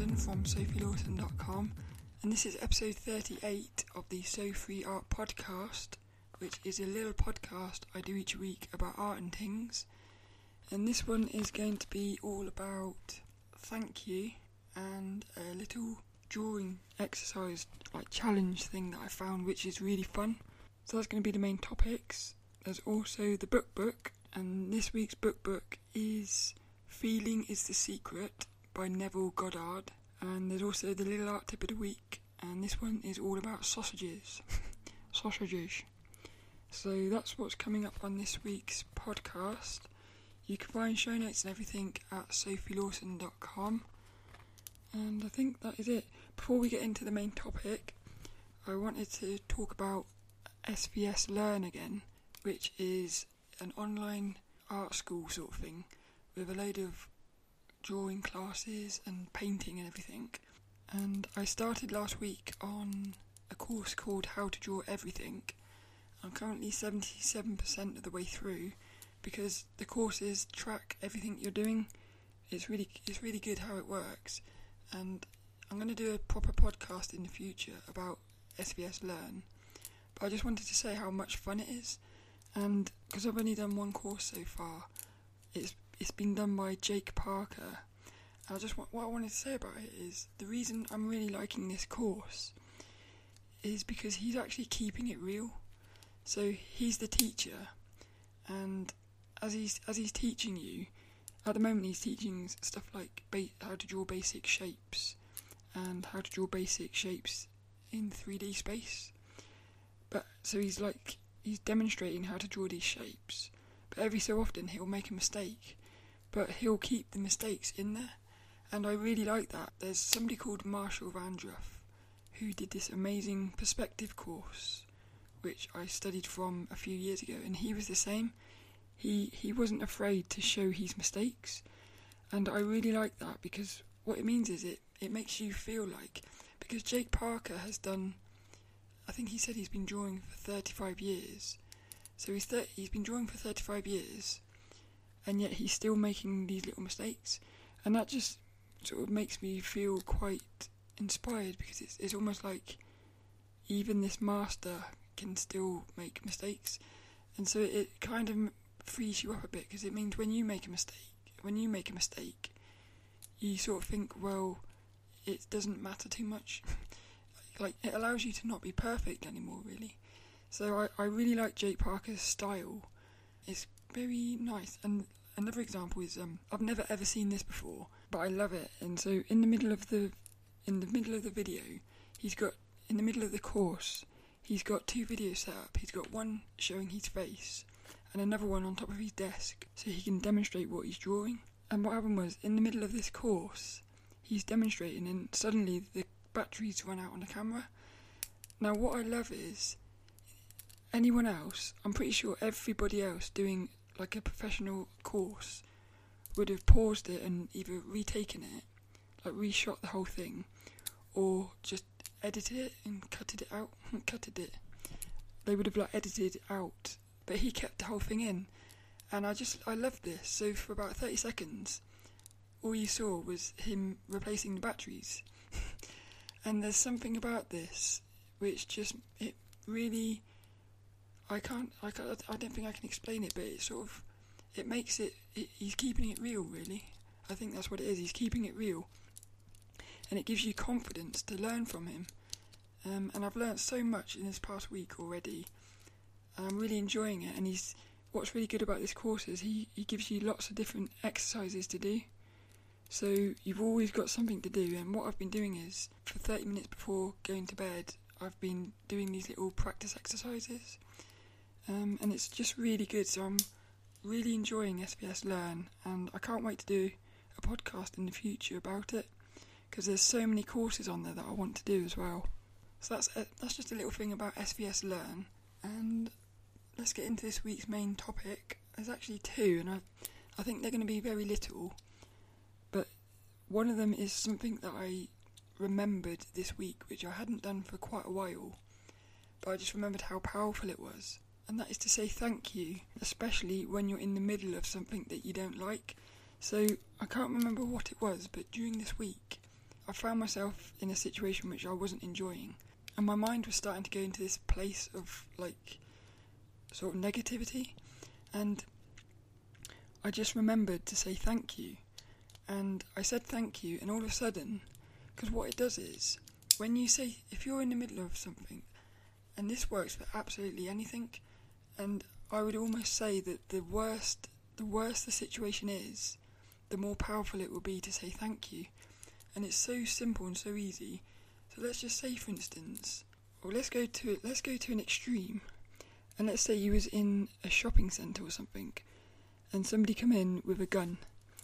Lawson from sophielawson.com, and this is episode 38 of the So Free Art podcast, which is a little podcast I do each week about art and things. And this one is going to be all about thank you and a little drawing exercise, like challenge thing that I found, which is really fun. So that's going to be the main topics. There's also the book book, and this week's book book is Feeling is the Secret by Neville Goddard. And there's also the little art tip of the week, and this one is all about sausages. sausages. So that's what's coming up on this week's podcast. You can find show notes and everything at sophielawson.com. And I think that is it. Before we get into the main topic, I wanted to talk about SVS Learn again, which is an online art school sort of thing with a load of drawing classes and painting and everything. And I started last week on a course called How to Draw Everything. I'm currently 77% of the way through because the courses track everything you're doing. It's really it's really good how it works. And I'm going to do a proper podcast in the future about SVS Learn. But I just wanted to say how much fun it is. And because I've only done one course so far, it's it's been done by Jake Parker. And I just what I wanted to say about it is the reason I'm really liking this course is because he's actually keeping it real. So he's the teacher, and as he's as he's teaching you, at the moment he's teaching stuff like ba- how to draw basic shapes and how to draw basic shapes in 3D space. But so he's like he's demonstrating how to draw these shapes, but every so often he'll make a mistake, but he'll keep the mistakes in there, and I really like that. There's somebody called Marshall Vandruff who did this amazing perspective course, which I studied from a few years ago, and he was the same. He he wasn't afraid to show his mistakes, and I really like that because what it means is it it makes you feel like because Jake Parker has done I think he said he's been drawing for 35 years. So he's he's been drawing for 35 years, and yet he's still making these little mistakes, and that just sort of makes me feel quite inspired because it's it's almost like even this master can still make mistakes, and so it kind of frees you up a bit because it means when you make a mistake, when you make a mistake, you sort of think, well, it doesn't matter too much. like it allows you to not be perfect anymore, really. So I, I really like Jake Parker's style. It's very nice. And another example is um, I've never ever seen this before, but I love it. And so in the middle of the in the middle of the video, he's got in the middle of the course, he's got two videos set up. He's got one showing his face and another one on top of his desk so he can demonstrate what he's drawing. And what happened was in the middle of this course, he's demonstrating and suddenly the batteries run out on the camera. Now, what I love is anyone else, I'm pretty sure everybody else doing like a professional course would have paused it and either retaken it, like reshot the whole thing, or just edited it and cutted it out. cutted it. They would have like edited it out, but he kept the whole thing in, and I just I loved this. So for about thirty seconds, all you saw was him replacing the batteries. and there's something about this which just it really I can't I I don't think I can explain it but it sort of it makes it, it he's keeping it real really. I think that's what it is. He's keeping it real. And it gives you confidence to learn from him. Um, and I've learned so much in this past week already. I'm really enjoying it. And he's what's really good about this course is he, he gives you lots of different exercises to do. So you've always got something to do, and what I've been doing is for 30 minutes before going to bed, I've been doing these little practice exercises, um, and it's just really good. So I'm really enjoying SVS Learn, and I can't wait to do a podcast in the future about it because there's so many courses on there that I want to do as well. So that's a, that's just a little thing about SVS Learn, and let's get into this week's main topic. There's actually two, and I I think they're going to be very little. But one of them is something that I remembered this week, which I hadn't done for quite a while, but I just remembered how powerful it was. And that is to say thank you, especially when you're in the middle of something that you don't like. So I can't remember what it was, but during this week, I found myself in a situation which I wasn't enjoying, and my mind was starting to go into this place of like sort of negativity, and I just remembered to say thank you, and I said thank you, and all of a sudden, because what it does is when you say if you're in the middle of something, and this works for absolutely anything, and I would almost say that the worst the worse the situation is, the more powerful it will be to say thank you. And it's so simple and so easy. So let's just say, for instance, or let's go to let's go to an extreme, and let's say you was in a shopping centre or something, and somebody come in with a gun.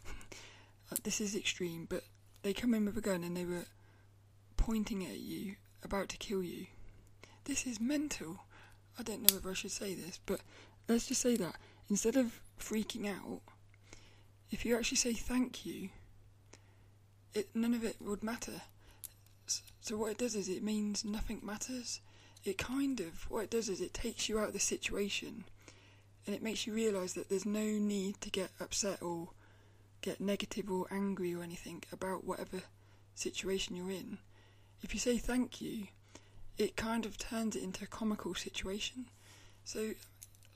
uh, this is extreme, but they come in with a gun and they were pointing at you, about to kill you. This is mental. I don't know whether I should say this, but let's just say that instead of freaking out, if you actually say thank you, it none of it would matter. So what it does is it means nothing matters. It kind of what it does is it takes you out of the situation, and it makes you realise that there's no need to get upset or get negative or angry or anything about whatever situation you're in. If you say thank you, it kind of turns it into a comical situation. So,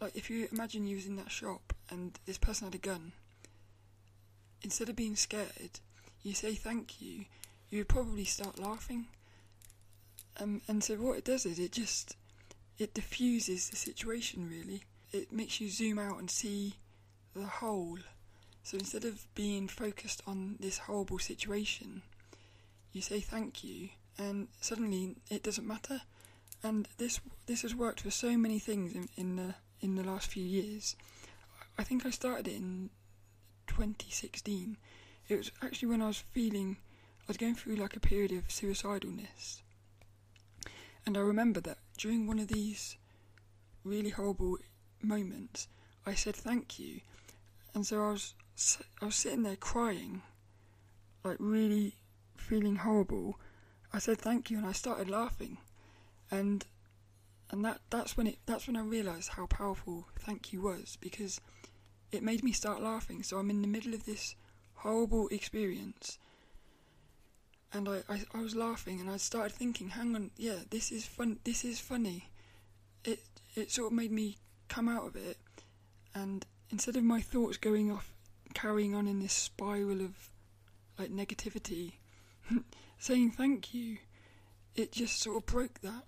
like if you imagine you was in that shop and this person had a gun instead of being scared, you say thank you, you would probably start laughing. Um, and so what it does is it just it diffuses the situation really. It makes you zoom out and see the whole. So instead of being focused on this horrible situation, you say thank you, and suddenly it doesn't matter. And this this has worked for so many things in, in the in the last few years. I think I started it in 2016. It was actually when I was feeling, I was going through like a period of suicidalness. And I remember that during one of these really horrible moments, I said thank you. And so I was, I was sitting there crying, like really feeling horrible. I said thank you and I started laughing. And and that that's when it that's when I realized how powerful thank you was because it made me start laughing. So I'm in the middle of this horrible experience, and I, I, I was laughing, and I started thinking, hang on, yeah, this is fun. This is funny. It it sort of made me come out of it, and instead of my thoughts going off, carrying on in this spiral of like negativity, saying thank you, it just sort of broke that.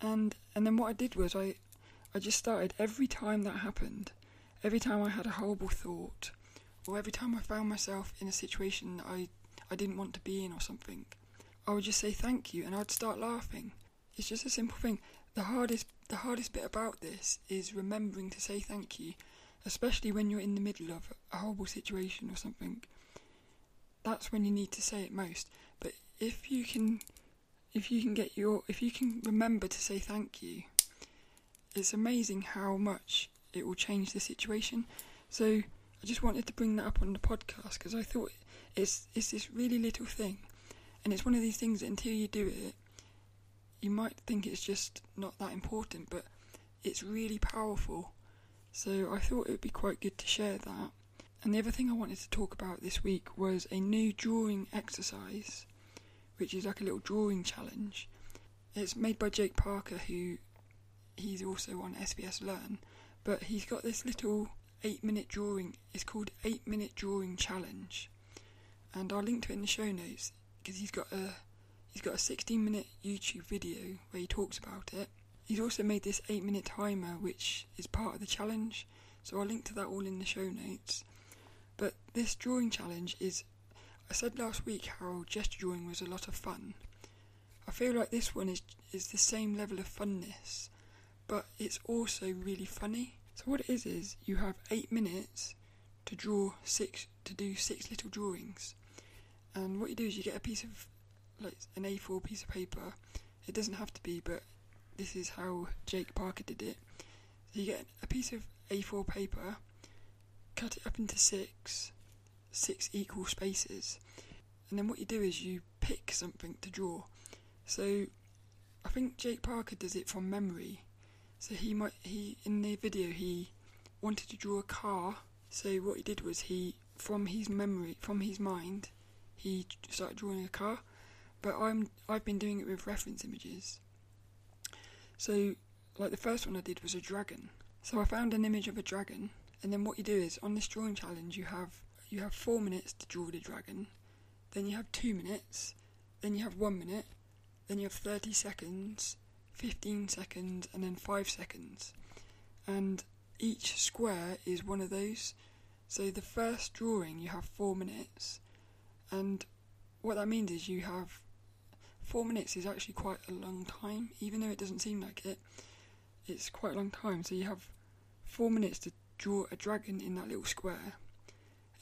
And and then what I did was I I just started every time that happened every time I had a horrible thought, or every time I found myself in a situation that I, I didn't want to be in or something, I would just say thank you and I'd start laughing. It's just a simple thing. The hardest the hardest bit about this is remembering to say thank you, especially when you're in the middle of a horrible situation or something. That's when you need to say it most. If you can if you can get your if you can remember to say thank you, it's amazing how much it will change the situation. So I just wanted to bring that up on the podcast because I thought it's it's this really little thing, and it's one of these things that until you do it, you might think it's just not that important, but it's really powerful. So I thought it would be quite good to share that. And the other thing I wanted to talk about this week was a new drawing exercise, which is like a little drawing challenge. It's made by Jake Parker, who he's also on SVS Learn, but he's got this little eight minute drawing. It's called Eight Minute Drawing Challenge, and I'll link to it in the show notes because he's got a he's got a 16 minute YouTube video where he talks about it. He's also made this eight minute timer, which is part of the challenge. So I'll link to that all in the show notes. But this drawing challenge is, I said last week how gesture drawing was a lot of fun. I feel like this one is is the same level of funness, but it's also really funny. So what it is is you have eight minutes to draw six to do six little drawings, and what you do is you get a piece of like an A4 piece of paper. It doesn't have to be, but this is how Jake Parker did it. So you get a piece of A4 paper, cut it up into six, six equal spaces, and then what you do is you pick something to draw. So I think Jake Parker does it from memory, so he might he in the video he wanted to draw a car. So what he did was he from his memory from his mind he started drawing a car, but I'm I've been doing it with reference images. So, like the first one I did was a dragon. So I found an image of a dragon, and then what you do is on this drawing challenge you have you have four minutes to draw the dragon, then you have two minutes, then you have one minute, then you have thirty seconds, fifteen seconds, and then five seconds, and each square is one of those. So the first drawing you have four minutes, and what that means is you have four minutes is actually quite a long time, even though it doesn't seem like it. It's quite a long time. So you have four minutes to draw a dragon in that little square,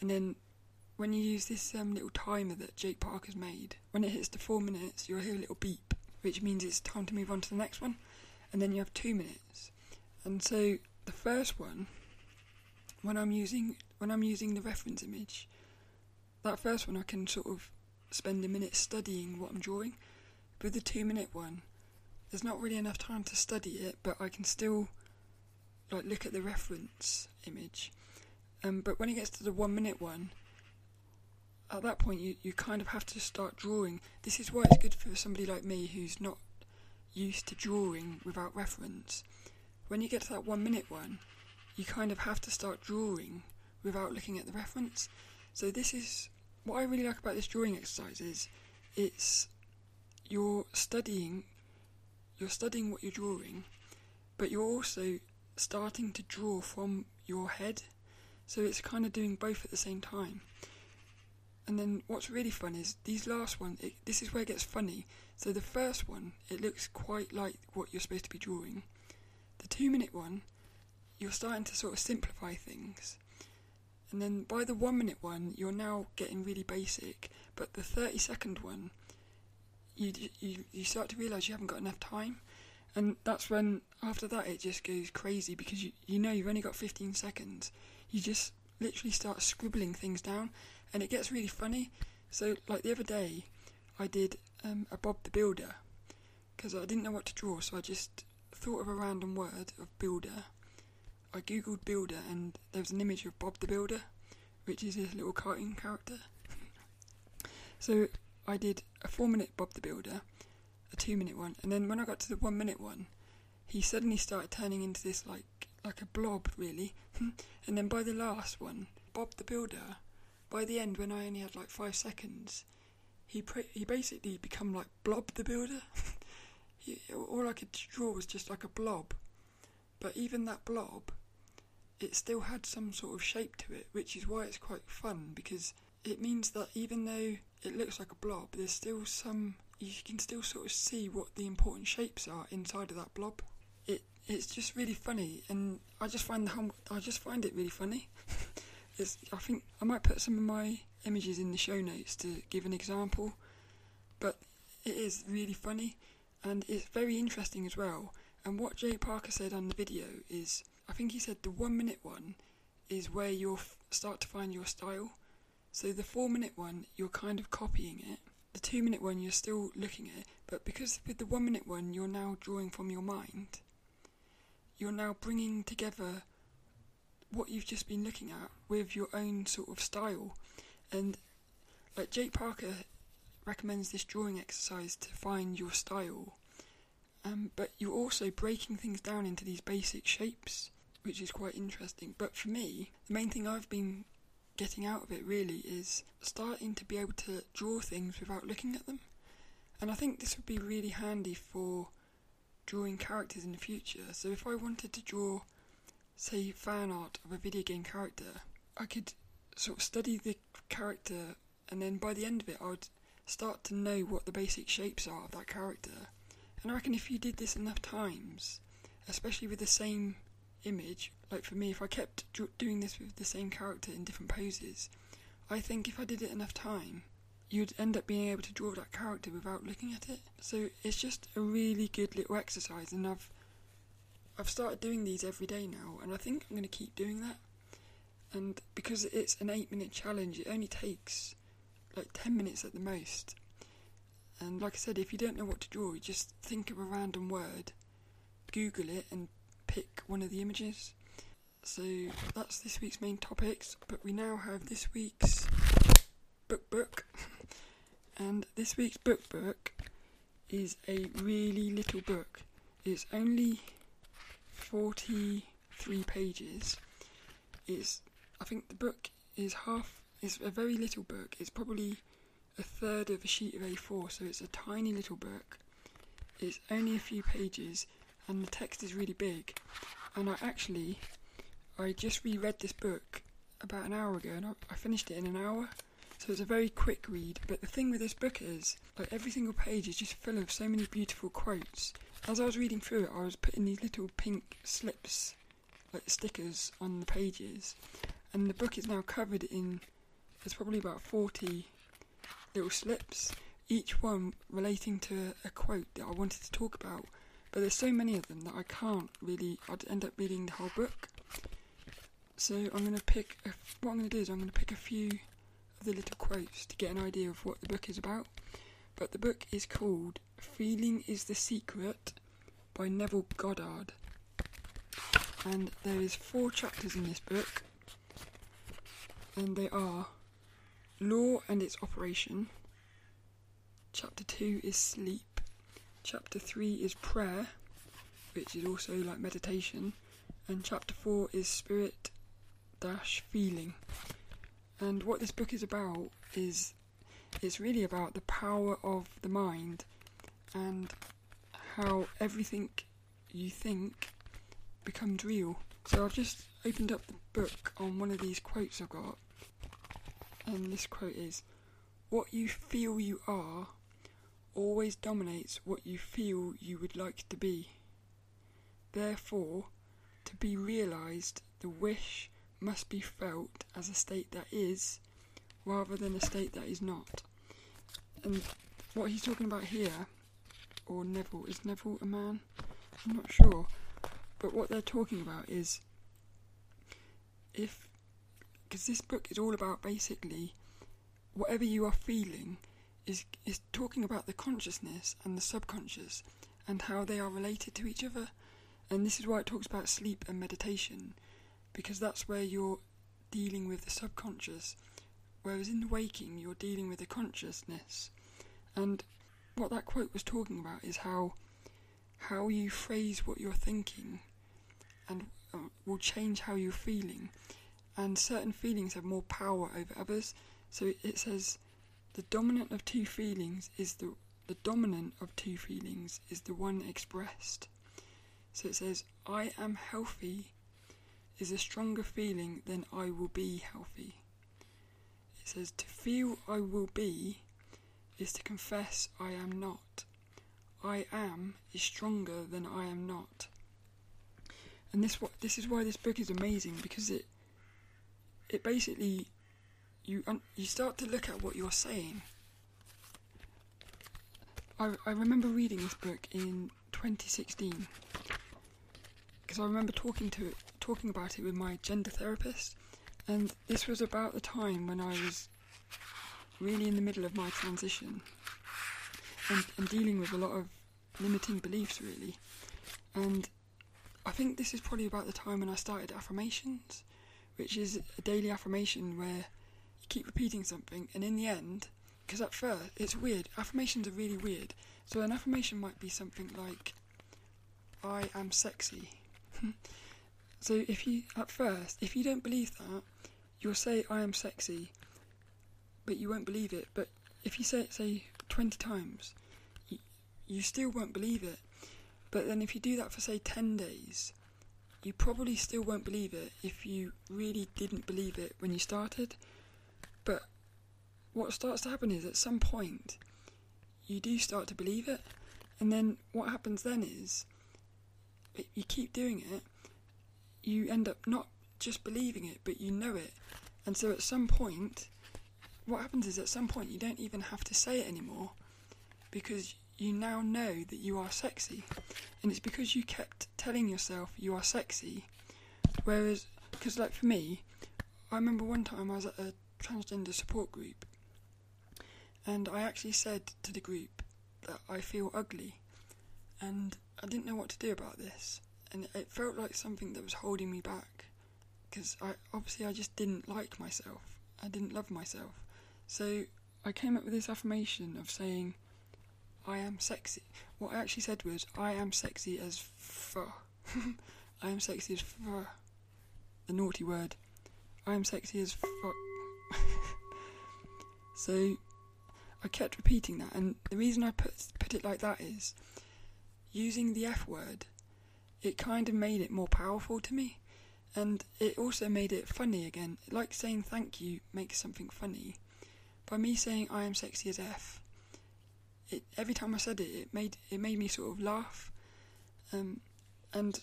and then when you use this um, little timer that Jake Parker's made, when it hits the four minutes, you'll hear a little beep, which means it's time to move on to the next one, and then you have two minutes. And so the first one, when I'm using when I'm using the reference image, that first one I can sort of spend a minute studying what I'm drawing. With the two minute one, there's not really enough time to study it, but I can still like look at the reference image. Um, but when it gets to the one minute one, at that point you, you kind of have to start drawing. This is why it's good for somebody like me who's not used to drawing without reference. When you get to that one minute one, you kind of have to start drawing without looking at the reference. So this is what I really like about this drawing exercise is it's you're studying you're studying what you're drawing, but you're also starting to draw from your head. So it's kind of doing both at the same time. And then what's really fun is these last one. It, this is where it gets funny. So the first one, it looks quite like what you're supposed to be drawing. The two minute one, you're starting to sort of simplify things. And then by the one minute one, you're now getting really basic. But the 30 second one, you, you, you start to realise you haven't got enough time. And that's when, after that, it just goes crazy because you, you know you've only got 15 seconds. You just literally start scribbling things down and it gets really funny. So, like the other day, I did um, a Bob the Builder because I didn't know what to draw, so I just thought of a random word of builder. I googled builder and there was an image of Bob the Builder, which is his little cartoon character. so I did a four minute Bob the Builder, a two minute one, and then when I got to the one minute one, he suddenly started turning into this like like a blob really. and then by the last one, Bob the Builder by the end, when I only had like five seconds, he pre- he basically become like Blob the Builder. he, all I could draw was just like a blob, but even that blob, it still had some sort of shape to it, which is why it's quite fun because it means that even though it looks like a blob, there's still some you can still sort of see what the important shapes are inside of that blob. It it's just really funny, and I just find the whole, I just find it really funny. It's, I think I might put some of my images in the show notes to give an example, but it is really funny and it's very interesting as well. And what Jake Parker said on the video is, I think he said the one minute one is where you'll f- start to find your style. So the four minute one, you're kind of copying it. The two minute one, you're still looking at it. But because with the one minute one, you're now drawing from your mind, you're now bringing together what you've just been looking at with your own sort of style. And like Jake Parker recommends this drawing exercise to find your style. Um, but you're also breaking things down into these basic shapes, which is quite interesting. But for me, the main thing I've been getting out of it really is starting to be able to draw things without looking at them. And I think this would be really handy for drawing characters in the future. So if I wanted to draw say, fan art of a video game character, I could sort of study the character, and then by the end of it, I would start to know what the basic shapes are of that character. And I reckon if you did this enough times, especially with the same image, like for me, if I kept doing this with the same character in different poses, I think if I did it enough time, you'd end up being able to draw that character without looking at it. So it's just a really good little exercise, and I've I've started doing these every day now, and I think I'm going to keep doing that. And because it's an eight minute challenge, it only takes like 10 minutes at the most. And like I said, if you don't know what to draw, just think of a random word, Google it, and pick one of the images. So that's this week's main topics, but we now have this week's book book. And this week's book book is a really little book. It's only 43 pages. It's I think the book is half it's a very little book. It's probably a third of a sheet of A4, so it's a tiny little book. It's only a few pages and the text is really big. And I actually I just reread this book about an hour ago and I, I finished it in an hour. So it's a very quick read, but the thing with this book is, like every single page is just full of so many beautiful quotes. As I was reading through it, I was putting these little pink slips, like stickers, on the pages, and the book is now covered in. There's probably about forty little slips, each one relating to a quote that I wanted to talk about. But there's so many of them that I can't really. I'd end up reading the whole book. So I'm going to pick. A, what I'm going to do is I'm going to pick a few the little quotes to get an idea of what the book is about. But the book is called Feeling is the Secret by Neville Goddard. And there is four chapters in this book. And they are Law and its Operation. Chapter 2 is Sleep. Chapter 3 is Prayer, which is also like meditation. And chapter 4 is Spirit dash Feeling. And what this book is about is it's really about the power of the mind and how everything you think becomes real. So I've just opened up the book on one of these quotes I've got. And this quote is What you feel you are always dominates what you feel you would like to be. Therefore, to be realised, the wish must be felt as a state that is, rather than a state that is not. And what he's talking about here, or Neville, is Neville a man? I'm not sure. But what they're talking about is if, because this book is all about basically whatever you are feeling is is talking about the consciousness and the subconscious and how they are related to each other. And this is why it talks about sleep and meditation because that's where you're dealing with the subconscious, whereas in the waking, you're dealing with the consciousness. And what that quote was talking about is how how you phrase what you're thinking and uh, will change how you're feeling. And certain feelings have more power over others. So it says the dominant of two feelings is the the dominant of two feelings is the one expressed. So it says i am healthy is a stronger feeling than I will be healthy. It says, To feel I will be is to confess I am not. I am is stronger than I am not. And this this is why this book is amazing because it it basically you you start to look at what you're saying. I I remember reading this book in 2016 because I remember talking to it, talking about it with my gender therapist, and this was about the time when I was really in the middle of my transition and, and dealing with a lot of limiting beliefs, really. And I think this is probably about the time when I started affirmations, which is a daily affirmation where you keep repeating something, and in the end, because at first it's weird, affirmations are really weird. So an affirmation might be something like, I am sexy, so if you, at first, if you don't believe that, you'll say, I am sexy, but you won't believe it. But if you say it, say, 20 times, you, you still won't believe it. But then if you do that for, say, 10 days, you probably still won't believe it if you really didn't believe it when you started. But what starts to happen is at some point, you do start to believe it. And then what happens then is you keep doing it, you end up not just believing it, but you know it. And so at some point, what happens is at some point you don't even have to say it anymore because you now know that you are sexy. And it's because you kept telling yourself you are sexy. Whereas, because like for me, I remember one time I was at a transgender support group and I actually said to the group that I feel ugly. And I didn't know what to do about this, and it felt like something that was holding me back. Because I obviously I just didn't like myself. I didn't love myself. So I came up with this affirmation of saying, I am sexy. What I actually said was, I am sexy as fuh. I am sexy as fuh. The naughty word. I am sexy as fuck. so I kept repeating that, and the reason I put put it like that is using the F word. It kind of made it more powerful to me, and it also made it funny again. Like saying thank you makes something funny. By me saying I am sexy as F, it every time I said it, it made it made me sort of laugh. Um, and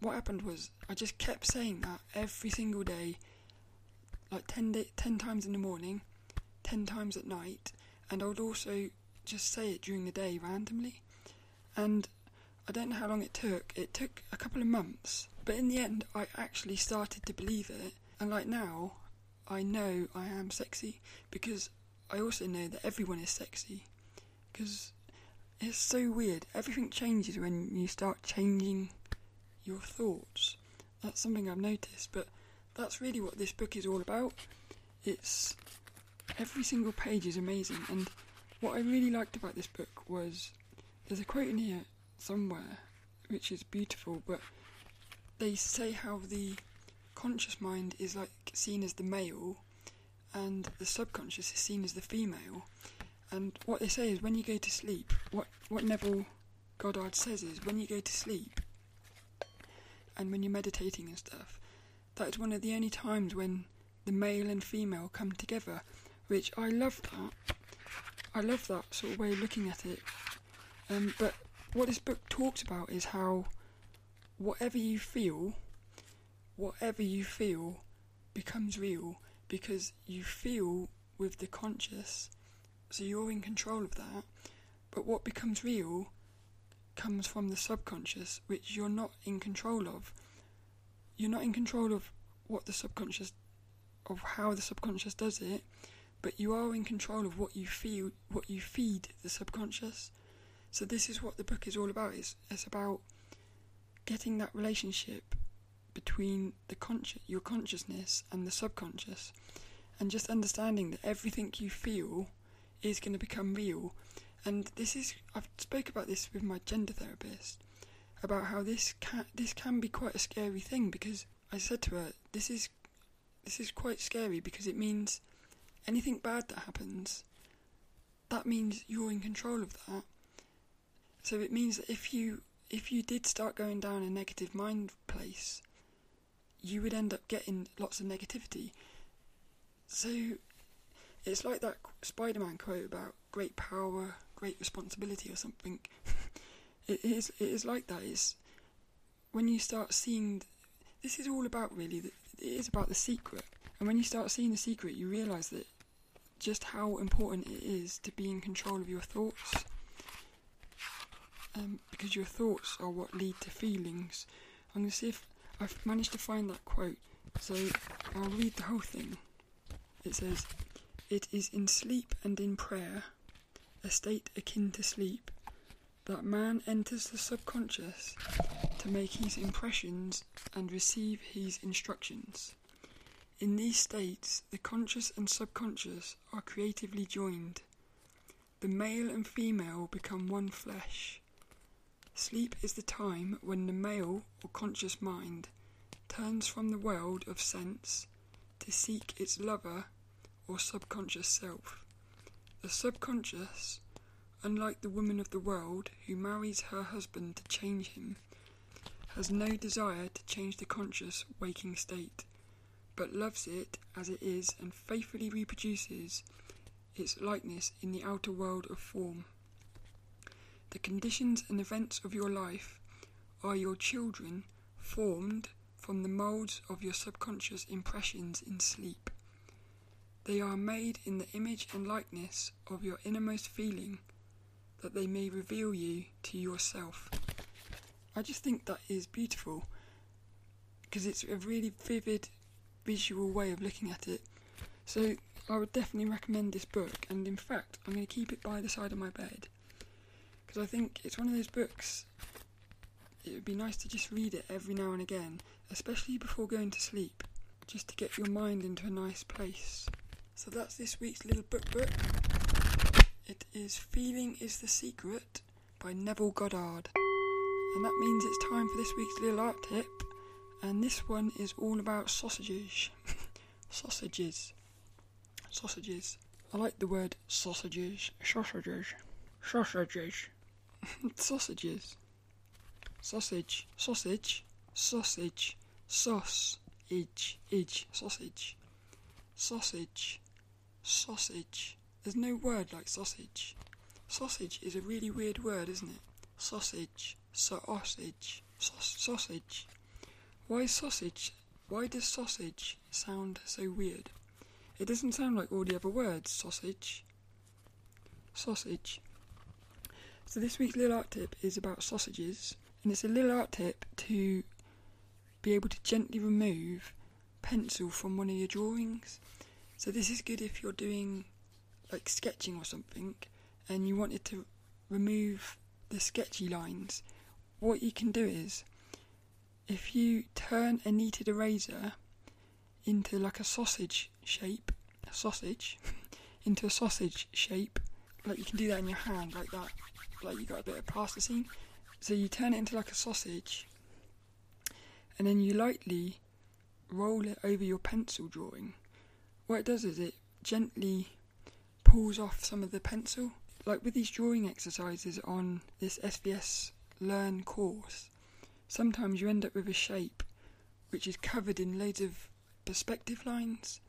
what happened was I just kept saying that every single day, like 10, day, 10 times in the morning, 10 times at night, and I would also just say it during the day randomly. And I don't know how long it took. It took a couple of months, but in the end, I actually started to believe it. And like now, I know I am sexy because I also know that everyone is sexy. Because it's so weird. Everything changes when you start changing your thoughts. That's something I've noticed, but that's really what this book is all about. It's every single page is amazing, and what I really liked about this book was there's a quote in here somewhere which is beautiful, but they say how the conscious mind is like seen as the male and the subconscious is seen as the female. And what they say is when you go to sleep, what, what Neville Goddard says is when you go to sleep, and when you're meditating and stuff, that's one of the only times when the male and female come together, which I love that. I love that sort of way of looking at it. Um, but what this book talks about is how whatever you feel, whatever you feel becomes real because you feel with the conscious, so you're in control of that. But what becomes real comes from the subconscious, which you're not in control of. You're not in control of what the subconscious, of how the subconscious does it, but you are in control of what you feel, what you feed the subconscious. So this is what the book is all about. It's, it's about getting that relationship between the conscious, your consciousness and the subconscious, and just understanding that everything you feel is going to become real and this is I've spoke about this with my gender therapist about how this can this can be quite a scary thing because I said to her this is this is quite scary because it means anything bad that happens that means you're in control of that so it means that if you if you did start going down a negative mind place you would end up getting lots of negativity so it's like that Spider-Man quote about great power great responsibility or something. it is it is like that. It's when you start seeing. This is all about really. it is about the secret, and when you start seeing the secret, you realise that just how important it is to be in control of your thoughts. Um, because your thoughts are what lead to feelings. I'm going to see if I've managed to find that quote. So I'll read the whole thing. It says, It is in sleep and in prayer a state akin to sleep, that man enters the subconscious to make his impressions and receive his instructions. In these states, the conscious and subconscious are creatively joined. The male and female become one flesh. Sleep is the time when the male or conscious mind turns from the world of sense to seek its lover or subconscious self. The subconscious, unlike the woman of the world who marries her husband to change him, has no desire to change the conscious waking state, but loves it as it is and faithfully reproduces its likeness in the outer world of form. The conditions and events of your life are your children formed from the moulds of your subconscious impressions in sleep. They are made in the image and likeness of your innermost feeling, that they may reveal you to yourself. I just think that is beautiful because it's a really vivid visual way of looking at it. So I would definitely recommend this book, and in fact, I'm going to keep it by the side of my bed because I think it's one of those books. It would be nice to just read it every now and again, especially before going to sleep, just to get your mind into a nice place. So that's this week's little book book. It is Feeling is the Secret by Neville Goddard. And that means it's time for this week's little art tip. And this one is all about sausages. sausages. Sausages. I like the word sausages. Sausages. Sausages. sausages. Sausage. Sausage. Sausage. Sauce. Idge. Idge. Sausage. Sausage. Sausage. There's no word like sausage. Sausage is a really weird word, isn't it? Sausage. Sausage. sausage. Why sausage? Why does sausage sound so weird? It doesn't sound like all the other words. Sausage. Sausage. So this week's little art tip is about sausages, and it's a little art tip to be able to gently remove pencil from one of your drawings. So this is good if you're doing like sketching or something and you wanted to remove the sketchy lines. What you can do is if you turn a kneaded eraser into like a sausage shape, a sausage, into a sausage shape, like you can do that in your hand like that, like you got a bit of plasticine. So you turn it into like a sausage and then you lightly roll it over your pencil drawing what it does is it gently pulls off some of the pencil. Like with these drawing exercises on this SVS Learn course, sometimes you end up with a shape which is covered in loads of perspective lines.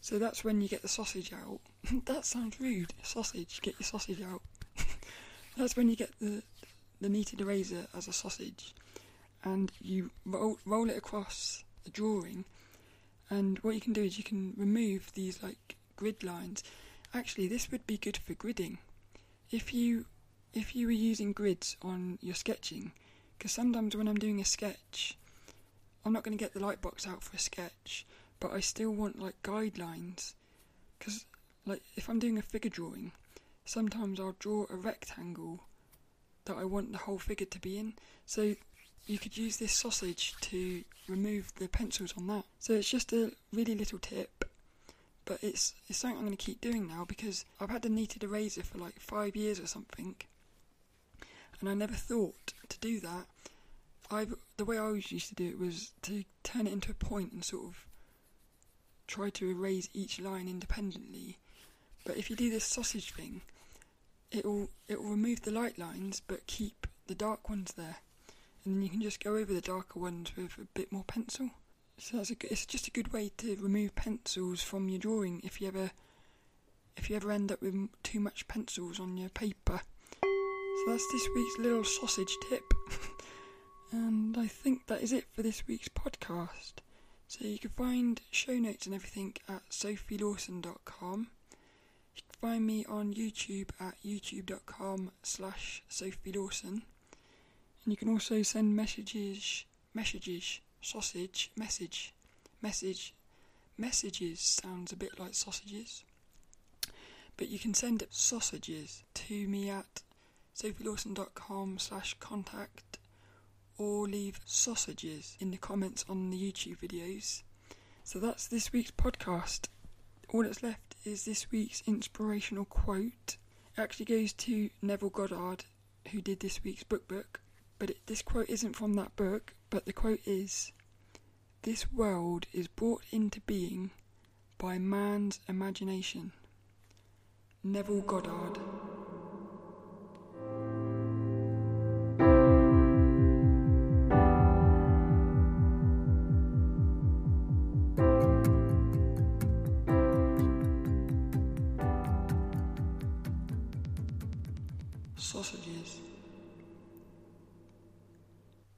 So that's when you get the sausage out. that sounds rude. Sausage, get your sausage out. That's when you get the the kneaded eraser as a sausage, and you roll, roll it across the drawing and what you can do is you can remove these like grid lines. Actually, this would be good for gridding. If you if you were using grids on your sketching, because sometimes when I'm doing a sketch, I'm not going to get the light box out for a sketch, but I still want like guidelines. Because like if I'm doing a figure drawing, sometimes I'll draw a rectangle that I want the whole figure to be in. So you could use this sausage to remove the pencils on that. So it's just a really little tip, but it's it's something I'm going to keep doing now because I've had a kneaded eraser for like five years or something, and I never thought to do that. I the way I always used to do it was to turn it into a point and sort of try to erase each line independently. But if you do this sausage thing, it'll it'll remove the light lines but keep the dark ones there and then you can just go over the darker ones with a bit more pencil. So that's a, it's just a good way to remove pencils from your drawing if you ever if you ever end up with too much pencils on your paper. So that's this week's little sausage tip. and I think that is it for this week's podcast. So you can find show notes and everything at sophielawson.com. Find me on YouTube at youtube.com slash sophielawson. And you can also send messages, messages, sausage, message, message, messages sounds a bit like sausages. But you can send sausages to me at sophielawson.com slash contact or leave sausages in the comments on the YouTube videos. So that's this week's podcast. All that's left is this week's inspirational quote. It actually goes to Neville Goddard, who did this week's book book. But it, this quote isn't from that book, but the quote is This world is brought into being by man's imagination. Neville Goddard.